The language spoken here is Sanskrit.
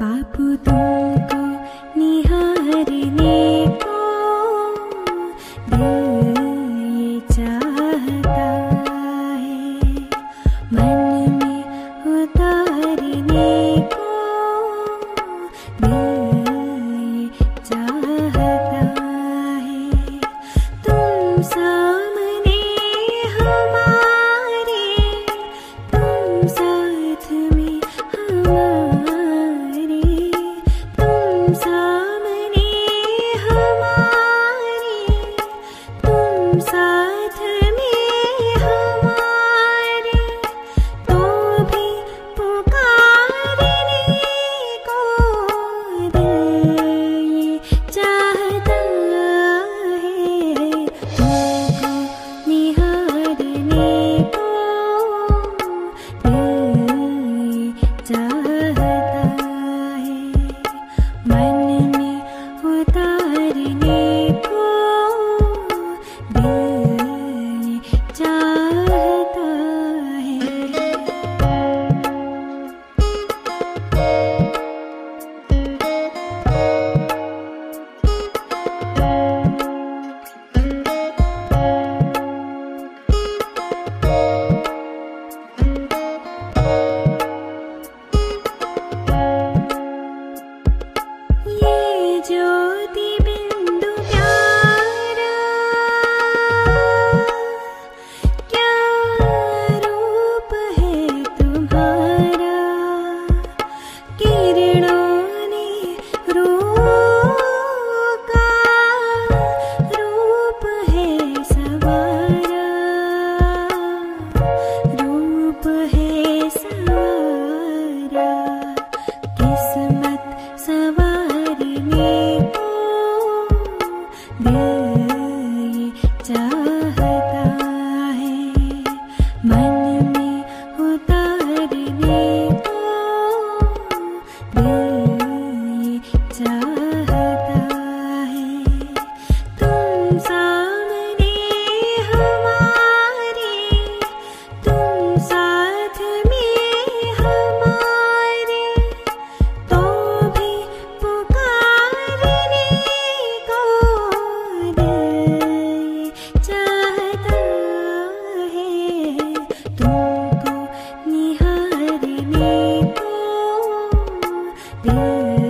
बपू त निहारिको निहारने को दिल चाहता